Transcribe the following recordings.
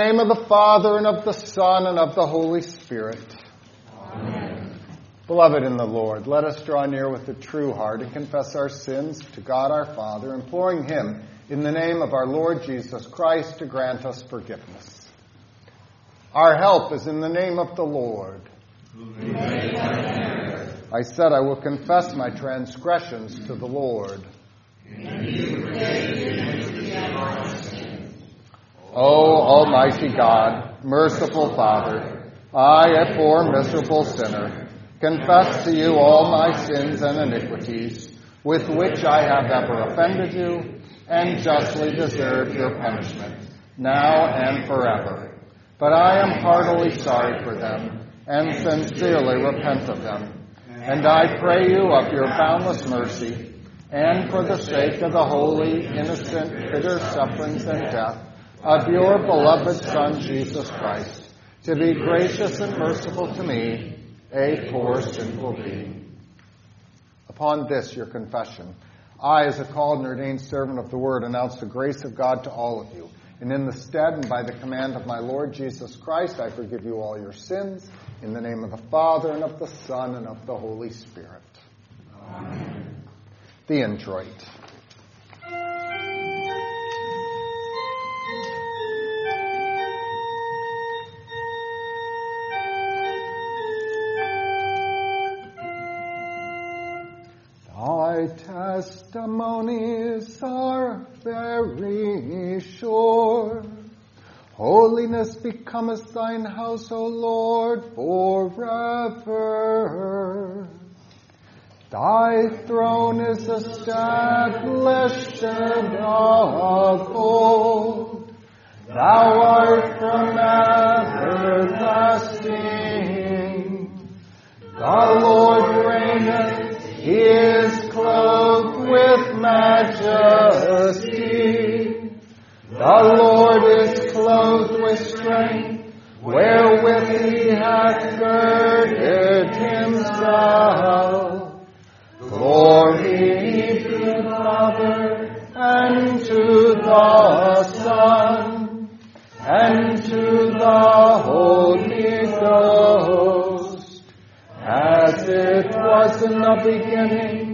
Name of the Father, and of the Son, and of the Holy Spirit. Amen. Beloved in the Lord, let us draw near with a true heart and confess our sins to God our Father, imploring Him in the name of our Lord Jesus Christ to grant us forgiveness. Our help is in the name of the Lord. I said, I will confess my transgressions to the Lord. O Almighty God, merciful Father, I, a poor miserable sinner, confess to you all my sins and iniquities, with which I have ever offended you, and justly deserve your punishment, now and forever. But I am heartily sorry for them, and sincerely repent of them. And I pray you of your boundless mercy, and for the sake of the holy, innocent, bitter sufferings and death, of your beloved Son, Jesus Christ, to be gracious and merciful to me, a poor sinful being. Upon this, your confession, I, as a called and ordained servant of the word, announce the grace of God to all of you. And in the stead and by the command of my Lord Jesus Christ, I forgive you all your sins. In the name of the Father, and of the Son, and of the Holy Spirit. Amen. The introit. Thy testimonies are very sure. Holiness becometh thine house, O Lord, forever. Thy throne is established of old. Thou art from everlasting. The Lord reigneth he is clothed with majesty. The Lord is clothed with strength, wherewith he hath girded himself. Glory to the Father, and to the Son, and to the Holy Ghost, as it was in the beginning,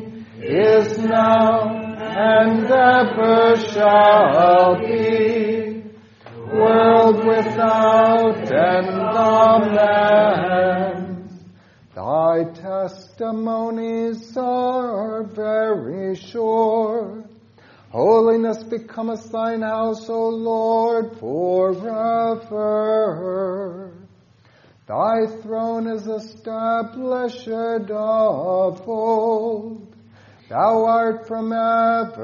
is now, and ever shall be, world without end. Amen. Thy testimonies are very sure. Holiness becometh thine house, O Lord, forever. Thy throne is established of old. Thou art from everlasting.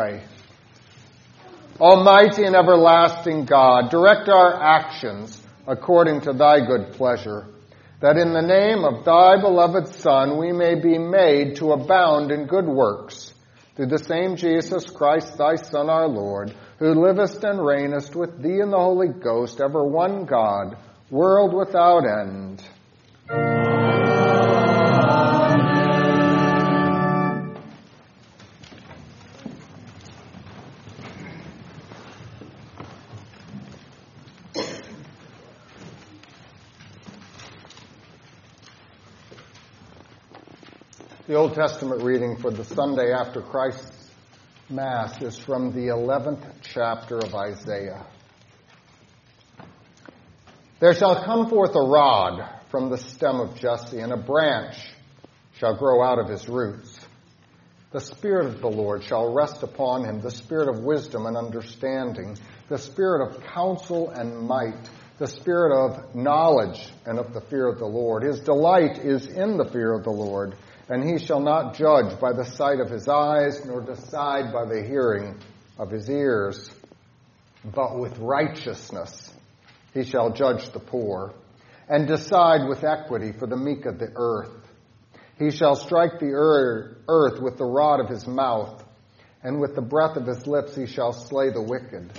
Pray. Almighty and everlasting God, direct our actions according to thy good pleasure, that in the name of thy beloved Son we may be made to abound in good works, through the same Jesus Christ, thy Son, our Lord, who livest and reignest with thee in the Holy Ghost, ever one God, world without end. Old Testament reading for the Sunday after Christ's Mass is from the 11th chapter of Isaiah. There shall come forth a rod from the stem of Jesse, and a branch shall grow out of his roots. The Spirit of the Lord shall rest upon him, the Spirit of wisdom and understanding, the Spirit of counsel and might, the Spirit of knowledge and of the fear of the Lord. His delight is in the fear of the Lord and he shall not judge by the sight of his eyes, nor decide by the hearing of his ears. But with righteousness he shall judge the poor, and decide with equity for the meek of the earth. He shall strike the earth with the rod of his mouth, and with the breath of his lips he shall slay the wicked.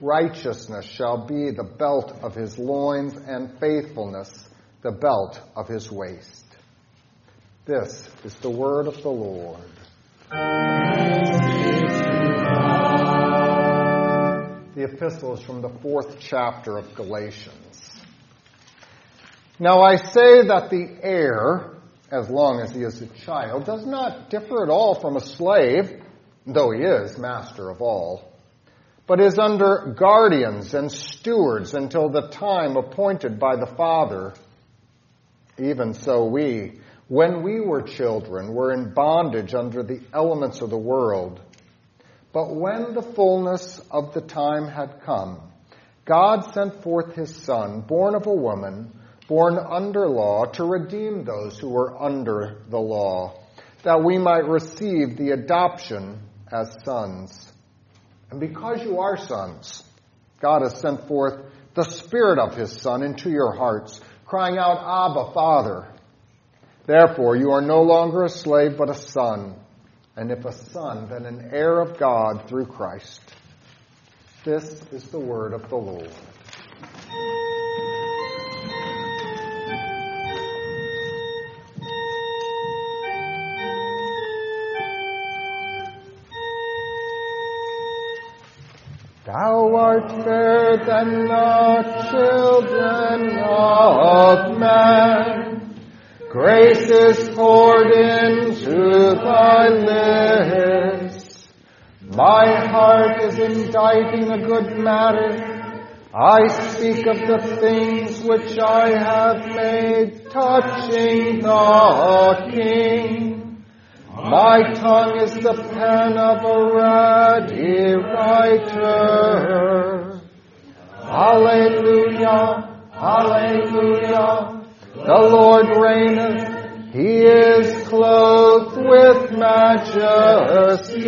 Righteousness shall be the belt of his loins, and faithfulness the belt of his waist. This is the word of the Lord. The epistle is from the fourth chapter of Galatians. Now I say that the heir, as long as he is a child, does not differ at all from a slave, though he is master of all, but is under guardians and stewards until the time appointed by the Father. Even so we, when we were children, were in bondage under the elements of the world. But when the fullness of the time had come, God sent forth his Son, born of a woman, born under law, to redeem those who were under the law, that we might receive the adoption as sons. And because you are sons, God has sent forth the Spirit of his Son into your hearts, crying out, Abba, Father. Therefore, you are no longer a slave, but a son. And if a son, then an heir of God through Christ. This is the word of the Lord. Thou art fairer than the children of men. Grace is poured into thy lips. My heart is inditing a good matter. I speak of the things which I have made touching the King. My tongue is the pen of a ready writer. Alleluia, Alleluia. The Lord reigneth. He is clothed with majesty.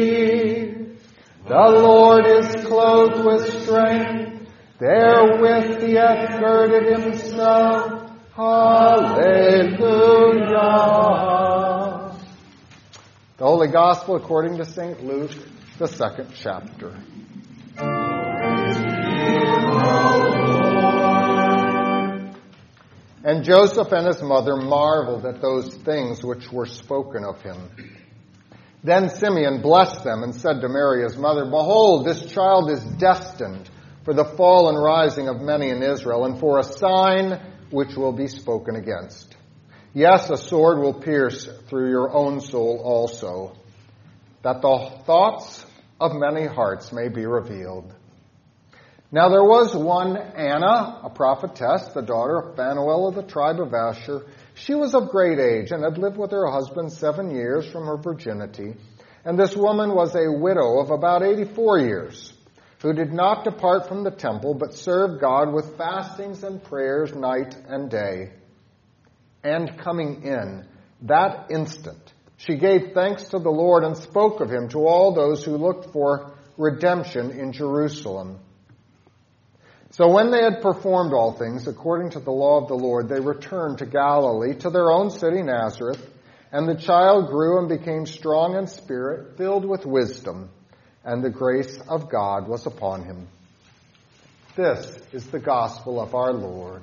The Lord is clothed with strength. Therewith he hath girded himself. Hallelujah. The Holy Gospel according to St. Luke, the second chapter. And Joseph and his mother marveled at those things which were spoken of him. Then Simeon blessed them and said to Mary his mother, Behold, this child is destined for the fall and rising of many in Israel, and for a sign which will be spoken against. Yes, a sword will pierce through your own soul also, that the thoughts of many hearts may be revealed. Now there was one Anna, a prophetess, the daughter of Phanuel of the tribe of Asher. She was of great age and had lived with her husband seven years from her virginity. And this woman was a widow of about 84 years, who did not depart from the temple, but served God with fastings and prayers night and day. and coming in, that instant, she gave thanks to the Lord and spoke of him to all those who looked for redemption in Jerusalem. So when they had performed all things according to the law of the Lord, they returned to Galilee, to their own city Nazareth, and the child grew and became strong in spirit, filled with wisdom, and the grace of God was upon him. This is the gospel of our Lord.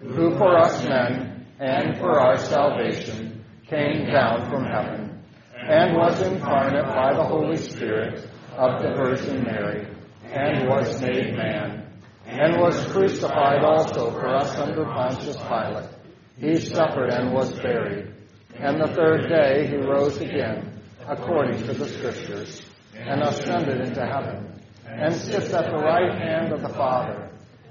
who for us men and for our salvation came down from heaven and was incarnate by the Holy Spirit of the Virgin Mary and was made man and was crucified also for us under Pontius Pilate. He suffered and was buried. And the third day he rose again, according to the Scriptures, and ascended into heaven, and sits at the right hand of the Father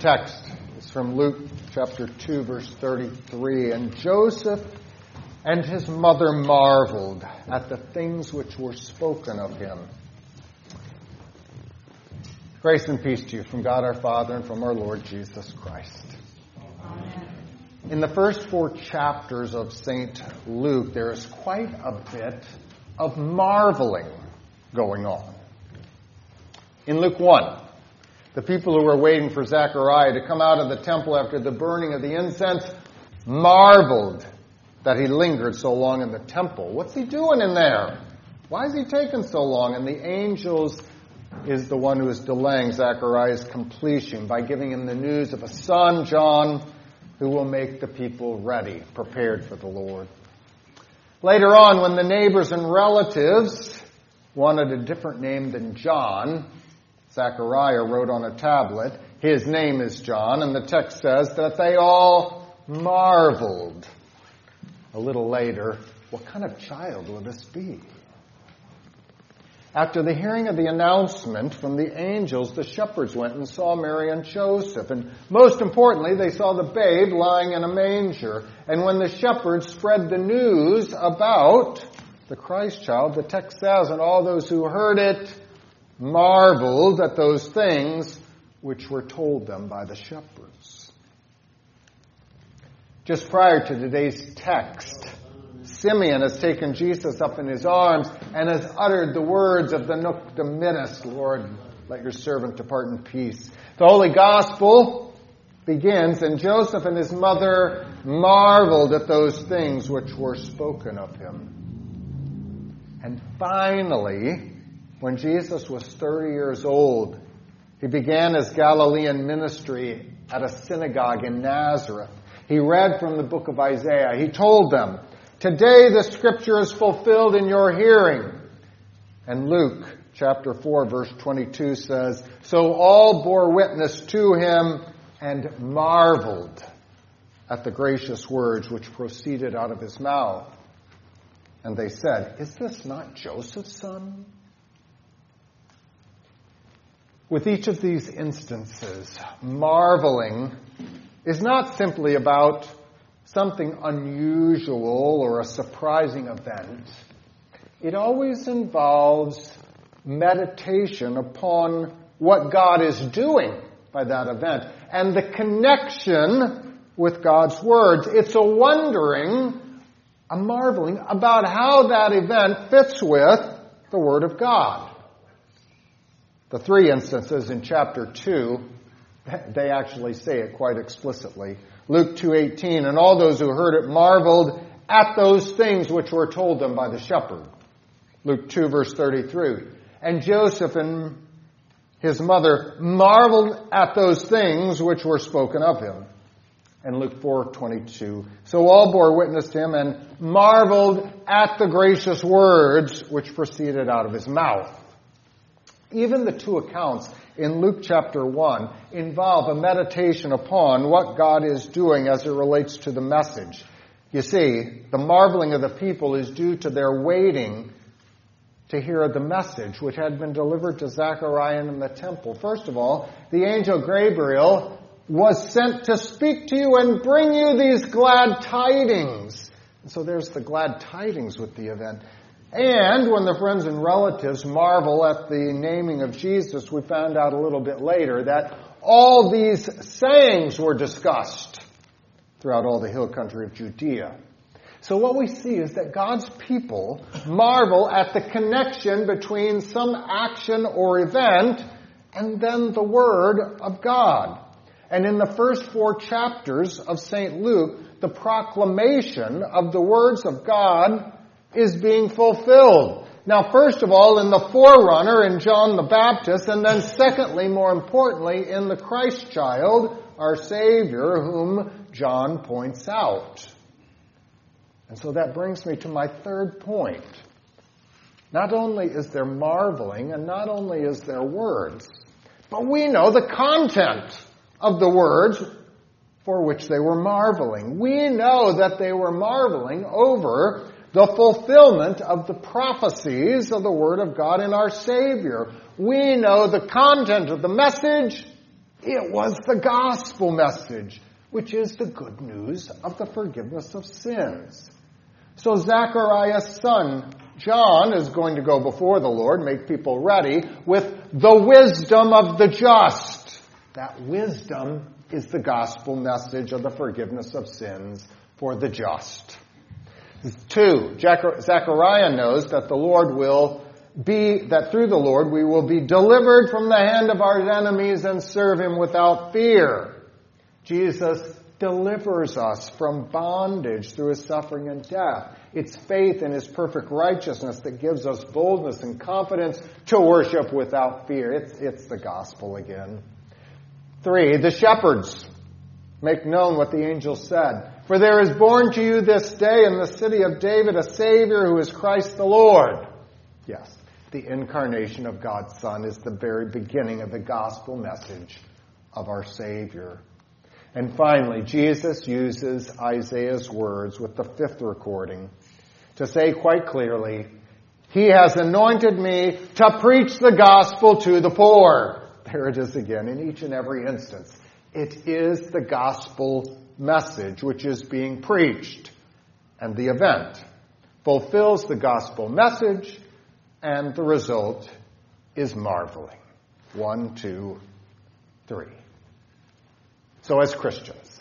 Text is from Luke chapter 2, verse 33. And Joseph and his mother marveled at the things which were spoken of him. Grace and peace to you from God our Father and from our Lord Jesus Christ. Amen. In the first four chapters of St. Luke, there is quite a bit of marveling going on. In Luke 1, the people who were waiting for Zechariah to come out of the temple after the burning of the incense marveled that he lingered so long in the temple. What's he doing in there? Why is he taking so long? And the angels is the one who is delaying Zechariah's completion by giving him the news of a son, John, who will make the people ready, prepared for the Lord. Later on, when the neighbors and relatives wanted a different name than John, Zechariah wrote on a tablet, His name is John, and the text says that they all marveled. A little later, what kind of child will this be? After the hearing of the announcement from the angels, the shepherds went and saw Mary and Joseph. And most importantly, they saw the babe lying in a manger. And when the shepherds spread the news about the Christ child, the text says, and all those who heard it marveled at those things which were told them by the shepherds. Just prior to today's text, Simeon has taken Jesus up in his arms and has uttered the words of the Nunc Dimittis, Lord, let your servant depart in peace. The Holy Gospel begins, and Joseph and his mother marveled at those things which were spoken of him. And finally, when Jesus was 30 years old, he began his Galilean ministry at a synagogue in Nazareth. He read from the book of Isaiah. He told them, Today the scripture is fulfilled in your hearing. And Luke chapter 4 verse 22 says, So all bore witness to him and marveled at the gracious words which proceeded out of his mouth. And they said, Is this not Joseph's son? With each of these instances, marveling is not simply about something unusual or a surprising event. It always involves meditation upon what God is doing by that event and the connection with God's words. It's a wondering, a marveling about how that event fits with the Word of God. The three instances in chapter 2, they actually say it quite explicitly. Luke 2:18 and all those who heard it marveled at those things which were told them by the shepherd. Luke 2 verse 33. And Joseph and his mother marveled at those things which were spoken of him. And Luke 4:22. So all bore witness to him and marveled at the gracious words which proceeded out of his mouth. Even the two accounts in Luke chapter 1 involve a meditation upon what God is doing as it relates to the message. You see, the marveling of the people is due to their waiting to hear the message which had been delivered to Zechariah in the temple. First of all, the angel Gabriel was sent to speak to you and bring you these glad tidings. So there's the glad tidings with the event. And when the friends and relatives marvel at the naming of Jesus, we found out a little bit later that all these sayings were discussed throughout all the hill country of Judea. So what we see is that God's people marvel at the connection between some action or event and then the Word of God. And in the first four chapters of St. Luke, the proclamation of the words of God is being fulfilled. Now, first of all, in the forerunner in John the Baptist, and then secondly, more importantly, in the Christ child, our Savior, whom John points out. And so that brings me to my third point. Not only is there marveling, and not only is there words, but we know the content of the words for which they were marveling. We know that they were marveling over the fulfillment of the prophecies of the Word of God in our Savior. We know the content of the message, It was the gospel message, which is the good news of the forgiveness of sins. So Zechariah's son, John, is going to go before the Lord, make people ready with the wisdom of the just. That wisdom is the gospel message of the forgiveness of sins for the just. Two, Zechariah knows that the Lord will be, that through the Lord we will be delivered from the hand of our enemies and serve Him without fear. Jesus delivers us from bondage through His suffering and death. It's faith in His perfect righteousness that gives us boldness and confidence to worship without fear. It's, it's the gospel again. Three, the shepherds make known what the angel said. For there is born to you this day in the city of David a Savior who is Christ the Lord. Yes, the incarnation of God's Son is the very beginning of the gospel message of our Savior. And finally, Jesus uses Isaiah's words with the fifth recording to say quite clearly, He has anointed me to preach the gospel to the poor. There it is again in each and every instance. It is the gospel message which is being preached. And the event fulfills the gospel message, and the result is marveling. One, two, three. So, as Christians,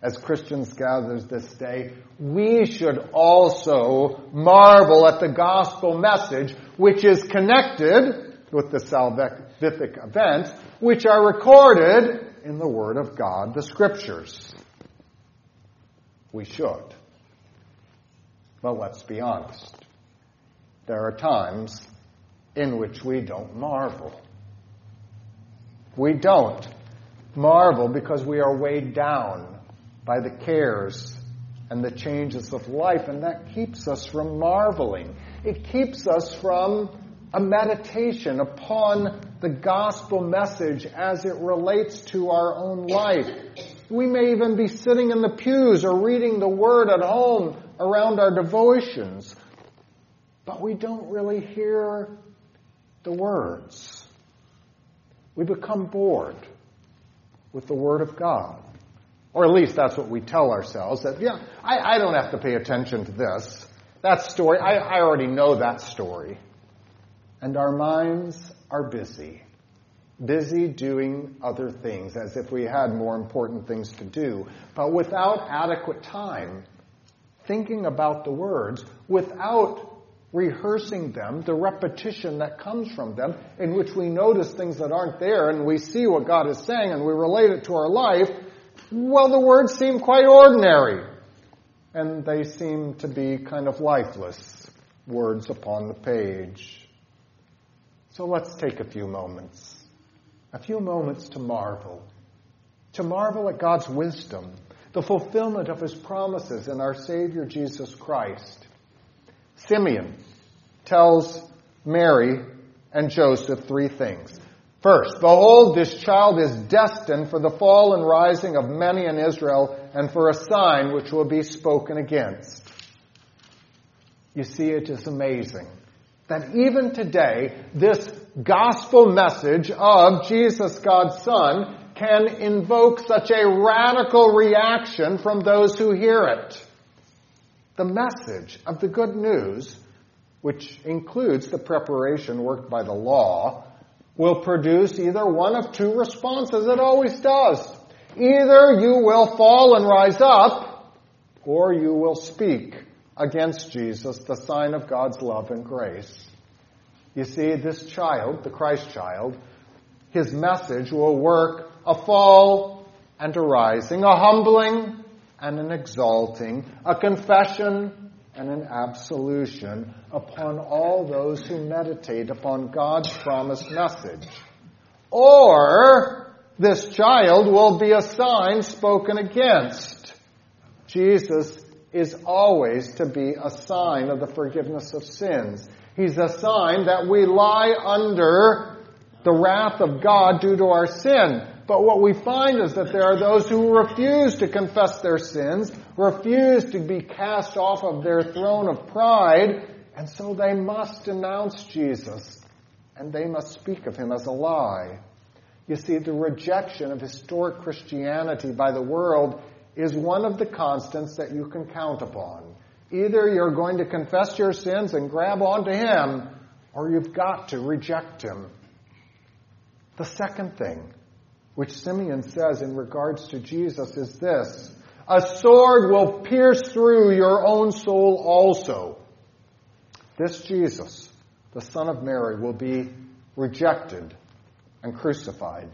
as Christians gathered this day, we should also marvel at the gospel message, which is connected with the salvific events, which are recorded in the Word of God, the Scriptures. We should. But let's be honest. There are times in which we don't marvel. We don't marvel because we are weighed down by the cares and the changes of life, and that keeps us from marveling. It keeps us from a meditation upon the gospel message as it relates to our own life. We may even be sitting in the pews or reading the word at home around our devotions, but we don't really hear the words. We become bored with the Word of God. Or at least that's what we tell ourselves that, yeah, I, I don't have to pay attention to this. That story, I, I already know that story. And our minds are busy. Busy doing other things as if we had more important things to do, but without adequate time thinking about the words, without rehearsing them, the repetition that comes from them, in which we notice things that aren't there and we see what God is saying and we relate it to our life, well, the words seem quite ordinary. And they seem to be kind of lifeless words upon the page. So let's take a few moments. A few moments to marvel. To marvel at God's wisdom, the fulfillment of His promises in our Savior Jesus Christ Simeon tells Mary and Joseph three things. First, behold, this child is destined for the fall and rising of many in Israel and for a sign which will be spoken against. You see, it is amazing that even today, this gospel message of Jesus, God's Son, can invoke such a radical reaction from those who hear it the message of the good news, which includes the preparation worked by the law, will produce either one of two responses. It always does. Either you will fall and rise up, or you will speak against Jesus, the sign of God's love and grace. You see, this child, the Christ child, his message will work a fall and a rising, a humbling and an exalting, a confession and an absolution upon all those who meditate upon God's promised message. Or this child will be a sign spoken against. Jesus is always to be a sign of the forgiveness of sins. He's a sign that we lie under the wrath of God due to our sin. But what we find is that there are those who refuse to confess their sins, refuse to be cast off of their throne of pride, and so they must denounce Jesus, and they must speak of him as a lie. You see, the rejection of historic Christianity by the world is one of the constants that you can count upon. Either you're going to confess your sins and grab onto Him, or you've got to reject Him. The second thing, which Simeon says in regards to Jesus, is this A sword will pierce through your own soul also. This Jesus, the Son of Mary, will be rejected and crucified.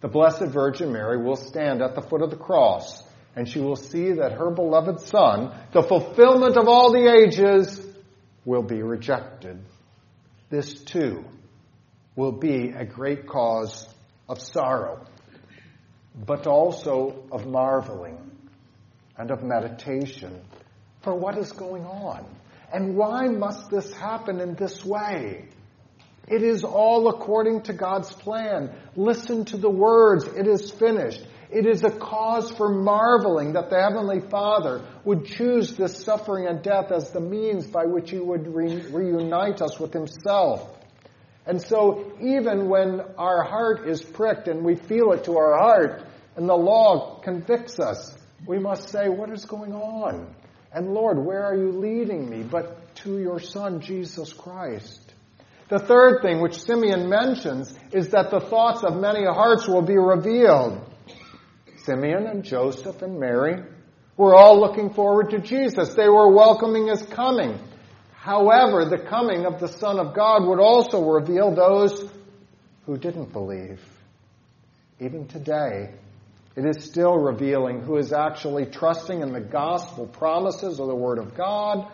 The Blessed Virgin Mary will stand at the foot of the cross and she will see that her beloved Son, the fulfillment of all the ages, will be rejected. This too will be a great cause of sorrow, but also of marveling and of meditation for what is going on. And why must this happen in this way? It is all according to God's plan. Listen to the words. It is finished. It is a cause for marveling that the Heavenly Father would choose this suffering and death as the means by which He would re- reunite us with Himself. And so, even when our heart is pricked and we feel it to our heart, and the law convicts us, we must say, What is going on? And Lord, where are you leading me? But to your Son, Jesus Christ. The third thing which Simeon mentions is that the thoughts of many hearts will be revealed. Simeon and Joseph and Mary were all looking forward to Jesus. They were welcoming his coming. However, the coming of the Son of God would also reveal those who didn't believe. Even today, it is still revealing who is actually trusting in the gospel promises of the Word of God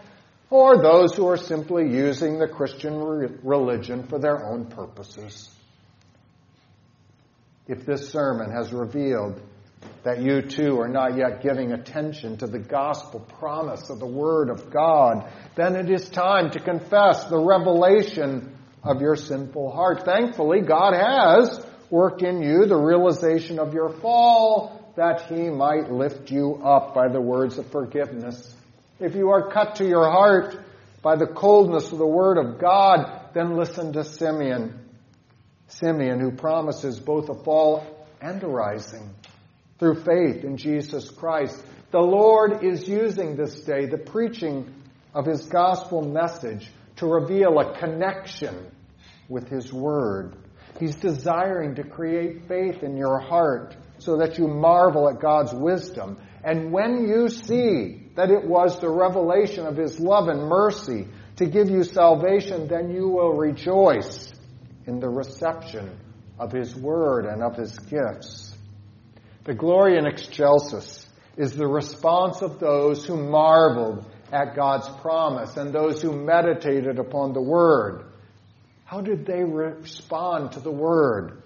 or those who are simply using the Christian religion for their own purposes. If this sermon has revealed that you too are not yet giving attention to the gospel promise of the Word of God, then it is time to confess the revelation of your sinful heart. Thankfully, God has worked in you the realization of your fall that He might lift you up by the words of forgiveness. If you are cut to your heart by the coldness of the Word of God, then listen to Simeon. Simeon, who promises both a fall and a rising through faith in Jesus Christ. The Lord is using this day the preaching of His gospel message to reveal a connection with His Word. He's desiring to create faith in your heart so that you marvel at God's wisdom. And when you see that it was the revelation of His love and mercy to give you salvation, then you will rejoice in the reception of His Word and of His gifts. The Gloria in Excelsis is the response of those who marveled at God's promise and those who meditated upon the Word. How did they respond to the Word?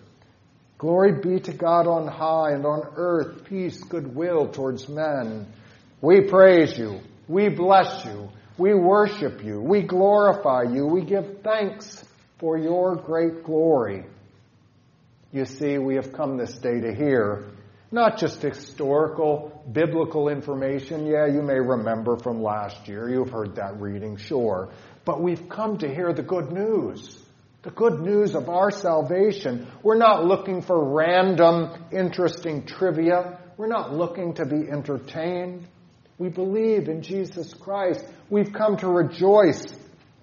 Glory be to God on high and on earth, peace, goodwill towards men. We praise you. We bless you. We worship you. We glorify you. We give thanks for your great glory. You see, we have come this day to hear not just historical, biblical information. Yeah, you may remember from last year. You've heard that reading, sure. But we've come to hear the good news. The good news of our salvation. We're not looking for random, interesting trivia. We're not looking to be entertained. We believe in Jesus Christ. We've come to rejoice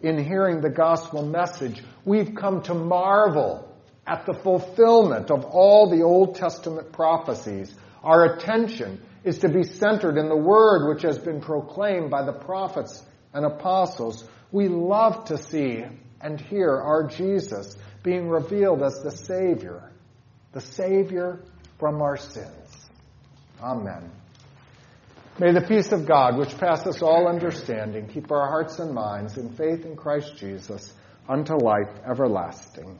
in hearing the gospel message. We've come to marvel at the fulfillment of all the Old Testament prophecies. Our attention is to be centered in the word which has been proclaimed by the prophets and apostles. We love to see and hear our Jesus being revealed as the Savior, the Savior from our sins. Amen. May the peace of God, which passeth all understanding, keep our hearts and minds in faith in Christ Jesus unto life everlasting.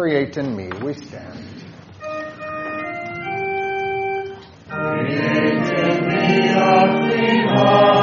Create in me, we stand. Create in me a clean heart,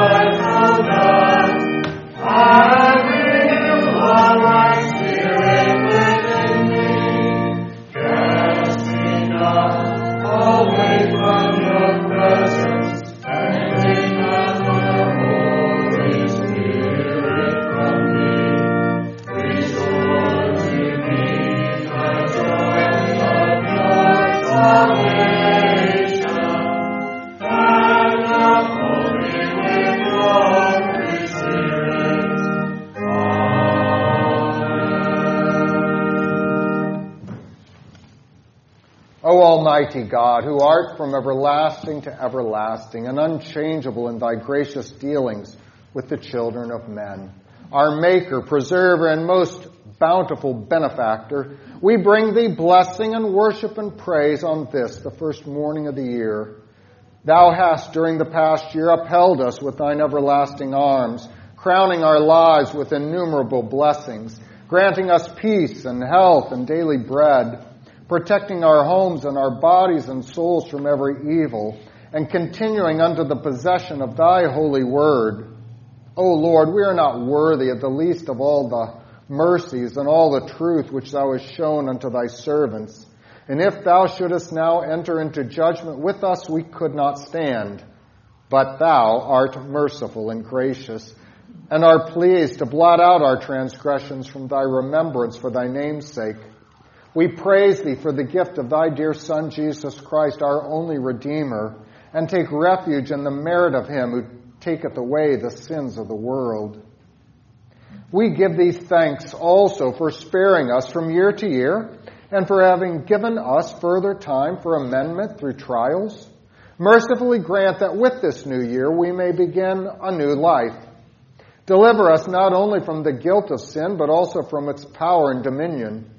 Almighty God, who art from everlasting to everlasting and unchangeable in thy gracious dealings with the children of men, our Maker, Preserver, and most bountiful benefactor, we bring thee blessing and worship and praise on this, the first morning of the year. Thou hast during the past year upheld us with thine everlasting arms, crowning our lives with innumerable blessings, granting us peace and health and daily bread protecting our homes and our bodies and souls from every evil, and continuing unto the possession of thy holy word. O Lord, we are not worthy of the least of all the mercies and all the truth which thou hast shown unto thy servants. And if thou shouldest now enter into judgment with us, we could not stand. But thou art merciful and gracious, and are pleased to blot out our transgressions from thy remembrance for thy name's sake we praise thee for the gift of thy dear Son, Jesus Christ, our only Redeemer, and take refuge in the merit of him who taketh away the sins of the world. We give thee thanks also for sparing us from year to year and for having given us further time for amendment through trials. Mercifully grant that with this new year we may begin a new life. Deliver us not only from the guilt of sin, but also from its power and dominion.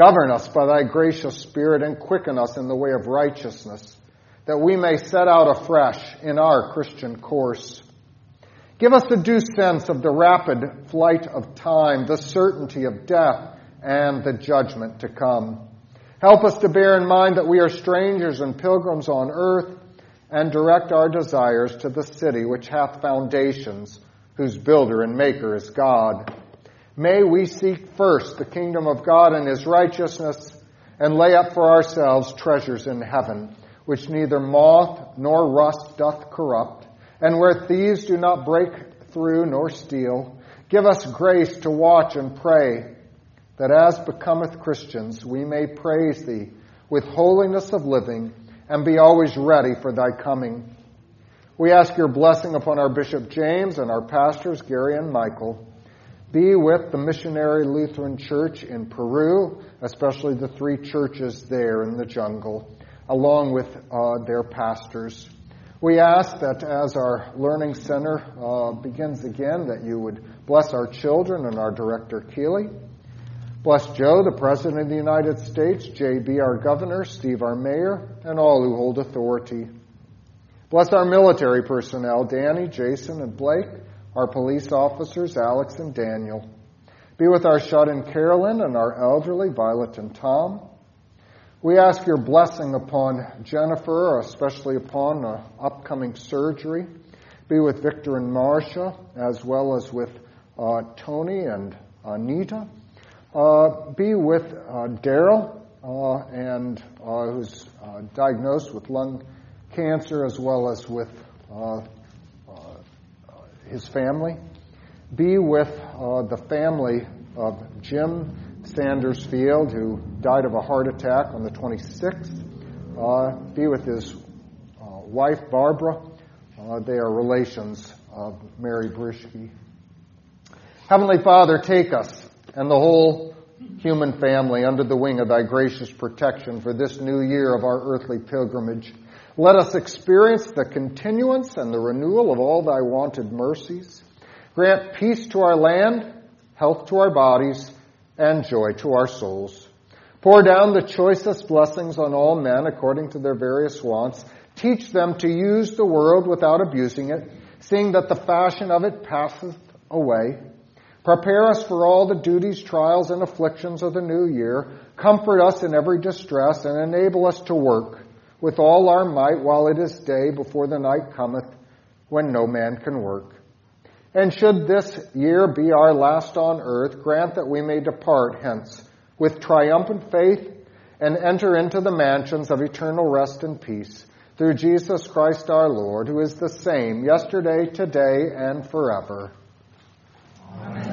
Govern us by thy gracious Spirit and quicken us in the way of righteousness, that we may set out afresh in our Christian course. Give us a due sense of the rapid flight of time, the certainty of death, and the judgment to come. Help us to bear in mind that we are strangers and pilgrims on earth, and direct our desires to the city which hath foundations, whose builder and maker is God. May we seek first the kingdom of God and his righteousness and lay up for ourselves treasures in heaven, which neither moth nor rust doth corrupt, and where thieves do not break through nor steal. Give us grace to watch and pray, that as becometh Christians we may praise thee with holiness of living and be always ready for thy coming. We ask your blessing upon our Bishop James and our pastors, Gary and Michael be with the Missionary Lutheran Church in Peru, especially the three churches there in the jungle, along with uh, their pastors. We ask that as our learning center uh, begins again, that you would bless our children and our director Keeley. Bless Joe, the President of the United States, JB, our governor, Steve, our mayor, and all who hold authority. Bless our military personnel, Danny, Jason, and Blake our police officers, Alex and Daniel. Be with our shut in Carolyn and our elderly, Violet and Tom. We ask your blessing upon Jennifer, especially upon the upcoming surgery. Be with Victor and Marcia, as well as with uh, Tony and Anita. Uh, be with uh, Daryl, uh, and uh, who's diagnosed with lung cancer, as well as with his family. Be with uh, the family of Jim Sanders Field, who died of a heart attack on the 26th. Uh, be with his uh, wife, Barbara. Uh, they are relations of Mary Brishke. Heavenly Father, take us and the whole human family under the wing of thy gracious protection for this new year of our earthly pilgrimage. Let us experience the continuance and the renewal of all thy wanted mercies. Grant peace to our land, health to our bodies, and joy to our souls. Pour down the choicest blessings on all men according to their various wants. Teach them to use the world without abusing it, seeing that the fashion of it passeth away. Prepare us for all the duties, trials, and afflictions of the new year. Comfort us in every distress and enable us to work with all our might while it is day before the night cometh when no man can work. And should this year be our last on earth, grant that we may depart hence with triumphant faith and enter into the mansions of eternal rest and peace through Jesus Christ our Lord, who is the same yesterday, today, and forever. Amen.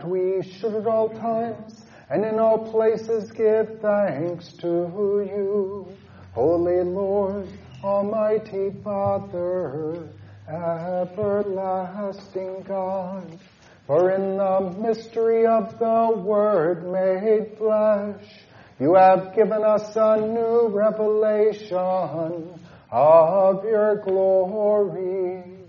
That we should at all times and in all places give thanks to you, Holy Lord, Almighty Father, everlasting God. For in the mystery of the Word made flesh, you have given us a new revelation of your glory,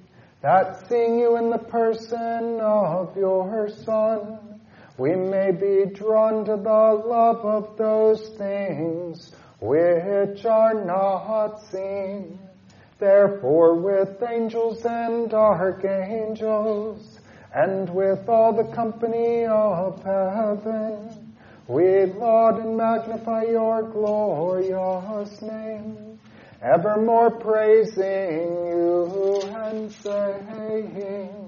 that seeing you in the person of your Son, we may be drawn to the love of those things which are not seen. Therefore, with angels and archangels, and with all the company of heaven, we laud and magnify your glorious name, evermore praising saying,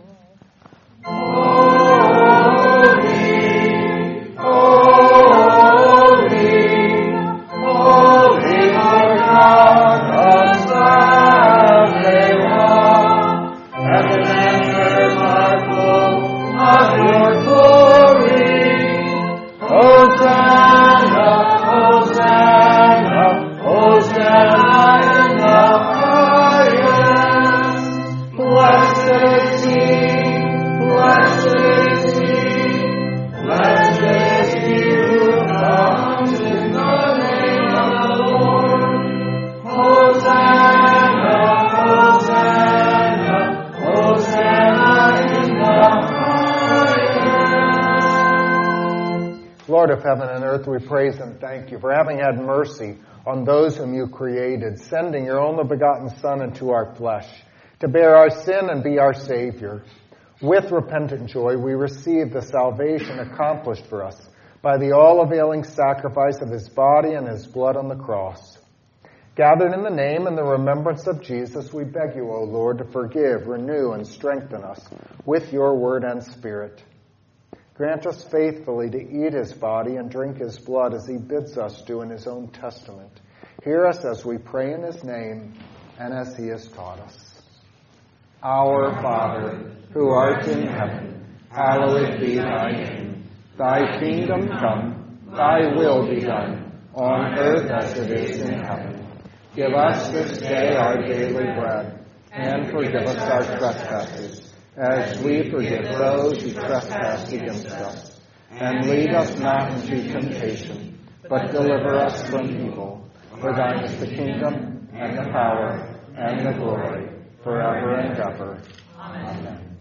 mercy on those whom you created, sending your only begotten Son into our flesh to bear our sin and be our Savior. With repentant joy, we receive the salvation accomplished for us by the all availing sacrifice of his body and his blood on the cross. Gathered in the name and the remembrance of Jesus, we beg you, O Lord, to forgive, renew, and strengthen us with your word and spirit. Grant us faithfully to eat his body and drink his blood as he bids us do in his own testament. Hear us as we pray in his name and as he has taught us. Our Father, who art in heaven, hallowed be thy name. Thy kingdom come, thy will be done, on earth as it is in heaven. Give us this day our daily bread, and forgive us our trespasses as we forgive those who trespass against us. And lead us not into temptation, but deliver us from evil. For thine is the kingdom, and the power, and the glory, forever and ever. Amen.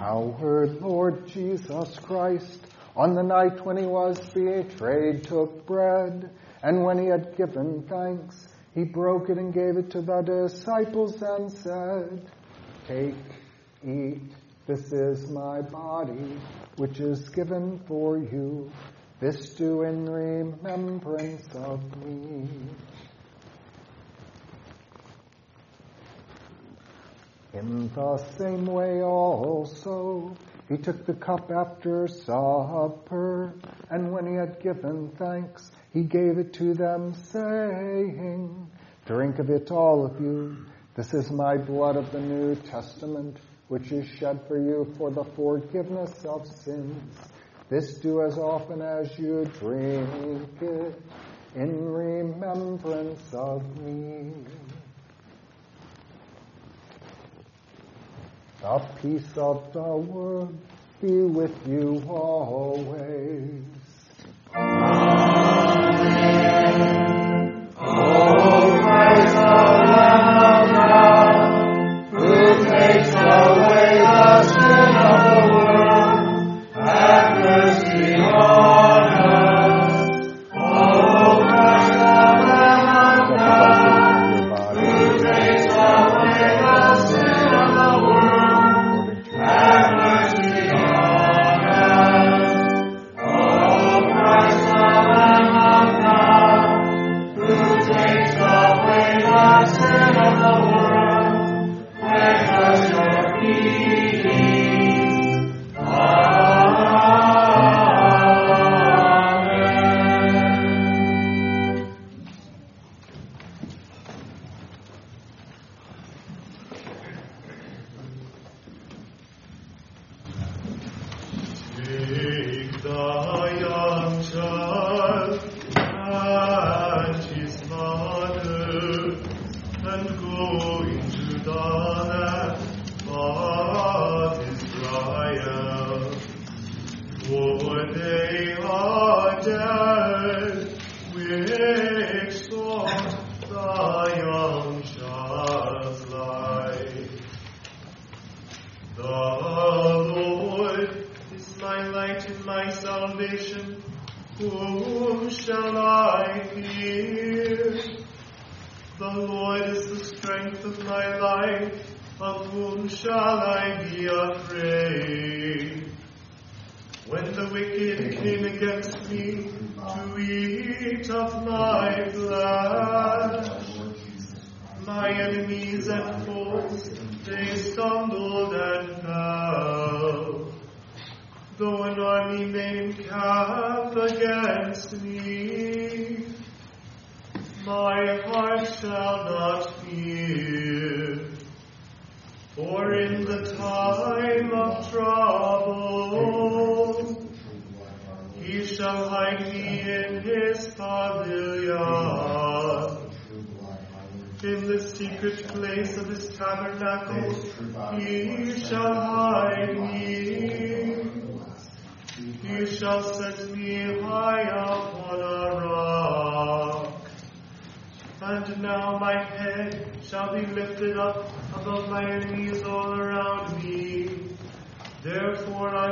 Our Lord Jesus Christ, on the night when he was betrayed, took bread, and when he had given thanks, he broke it and gave it to the disciples and said, Take, eat, this is my body, which is given for you. This do in remembrance of me. In the same way also, he took the cup after supper, and when he had given thanks, he gave it to them, saying, Drink of it, all of you. This is my blood of the New Testament, which is shed for you for the forgiveness of sins. This do as often as you drink it in remembrance of me. The peace of the Lord be with you always. Amen. Oh,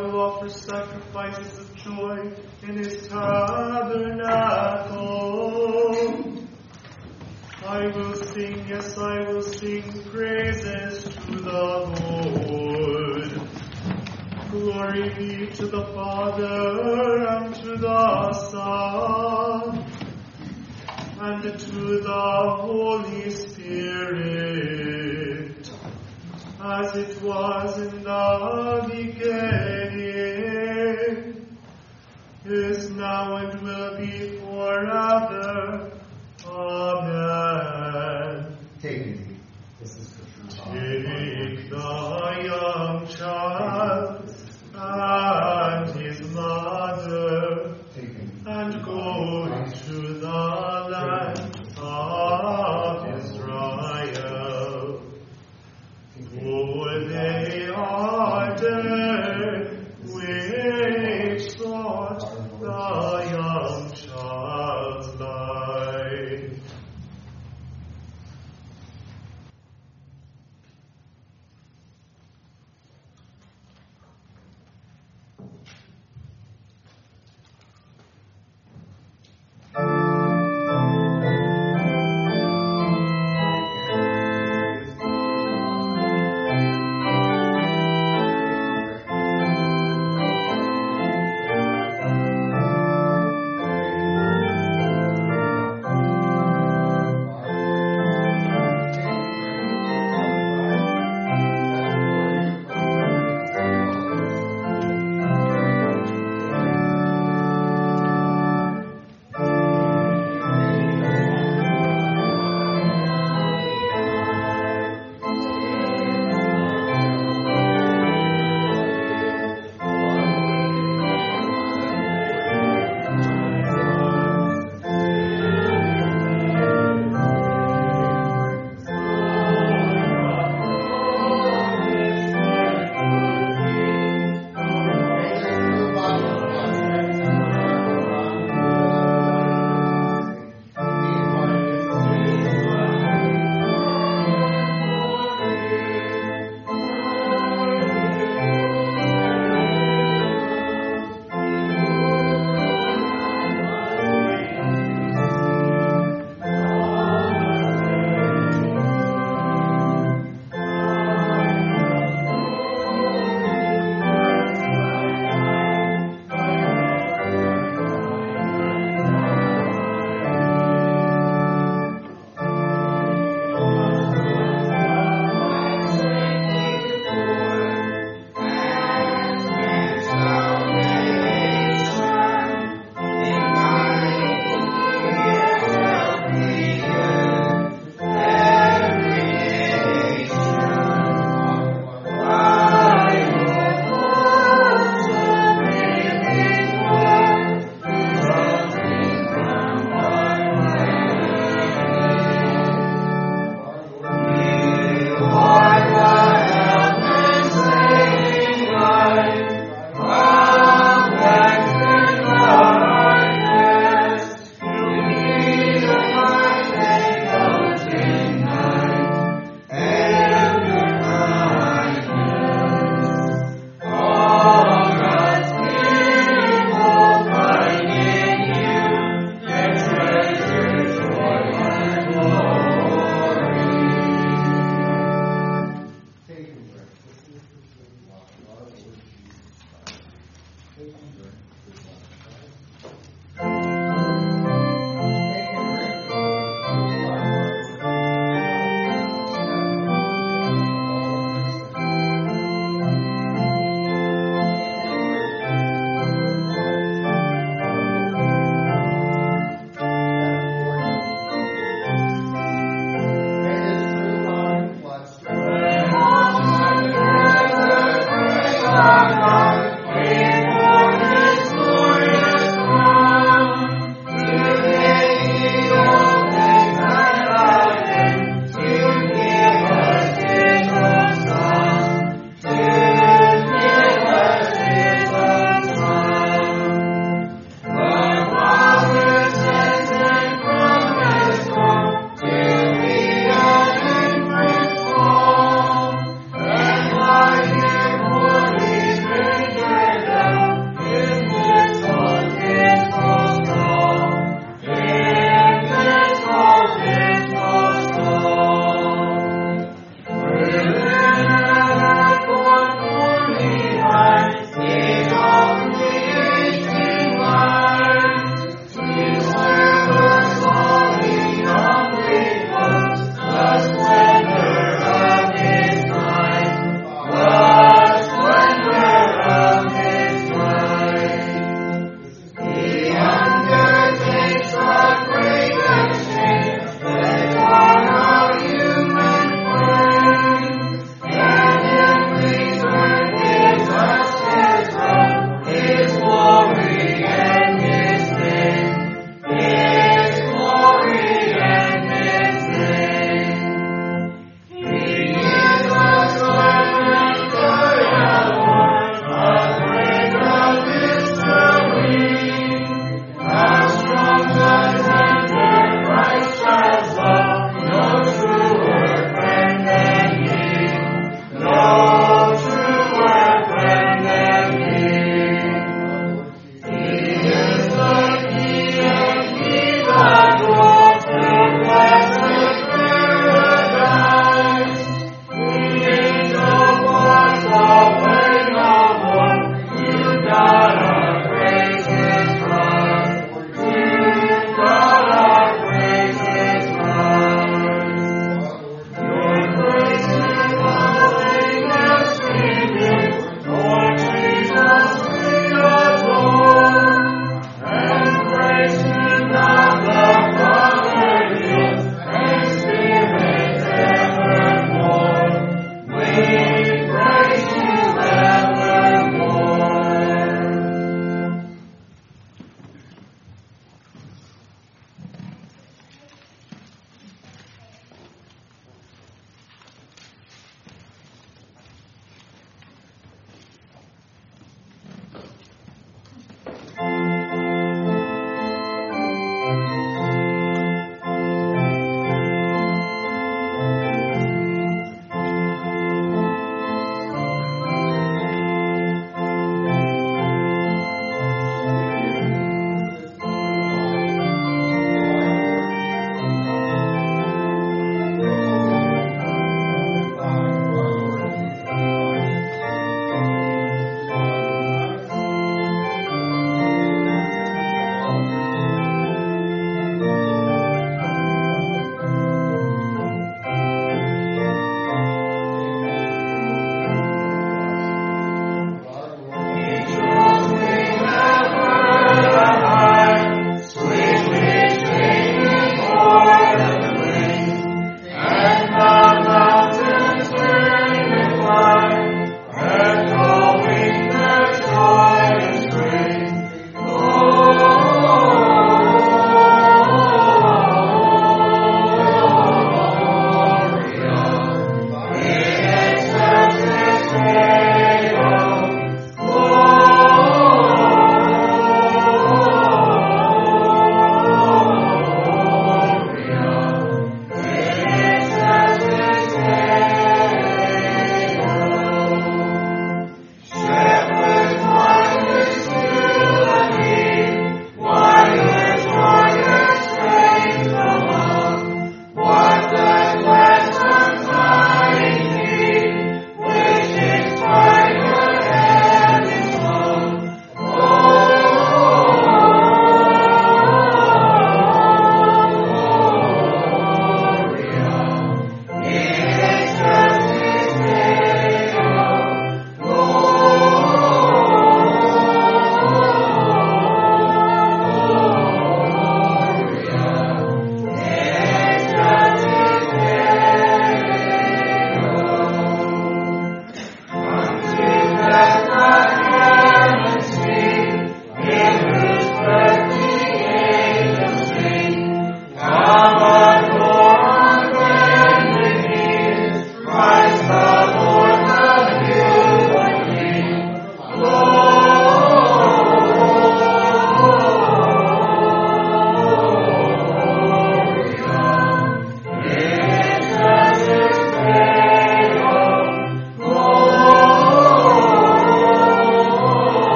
will offer sacrifices of joy in his tabernacle. I will sing, yes, I will sing praises to the Lord. Glory be to the Father and to the Son and to the Holy Spirit, as it was in the beginning is now and will be forever. Amen. Take it. This is the Take the young child.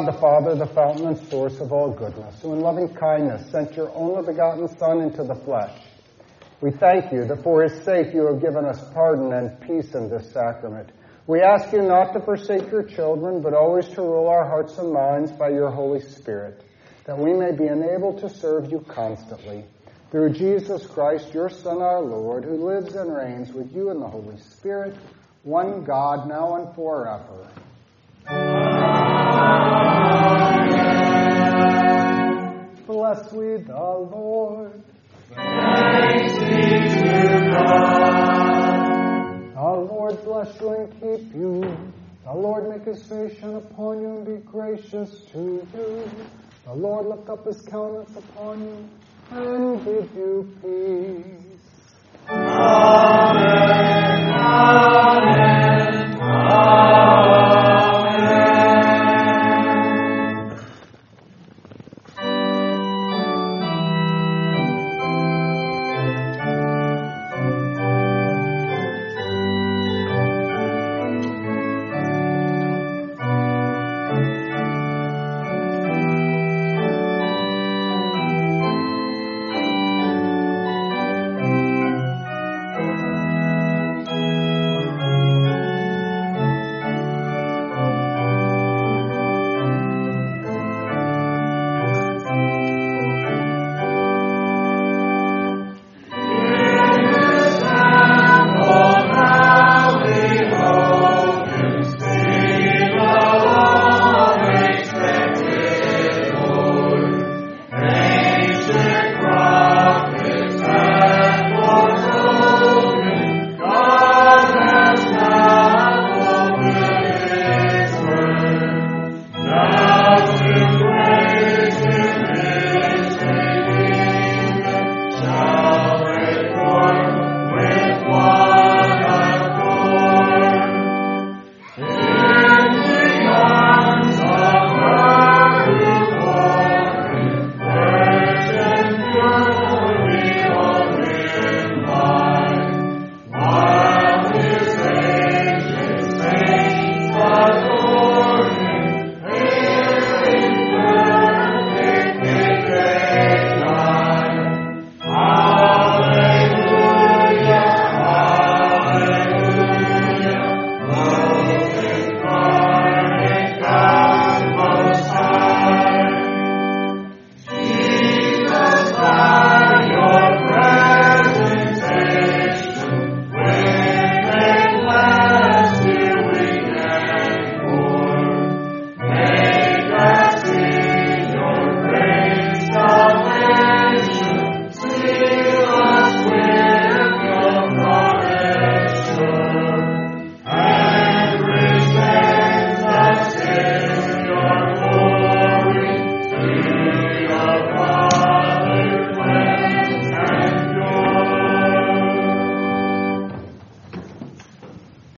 God the Father, the fountain and source of all goodness, who in loving kindness sent your only begotten Son into the flesh, we thank you that for his sake you have given us pardon and peace in this sacrament. We ask you not to forsake your children, but always to rule our hearts and minds by your Holy Spirit, that we may be enabled to serve you constantly. Through Jesus Christ, your Son, our Lord, who lives and reigns with you in the Holy Spirit, one God, now and forever. Bless we the Lord. Thanks be to God. The Lord bless you and keep you. The Lord make his face shine upon you and be gracious to you. The Lord lift up his countenance upon you and give you peace. Amen. Amen. Amen.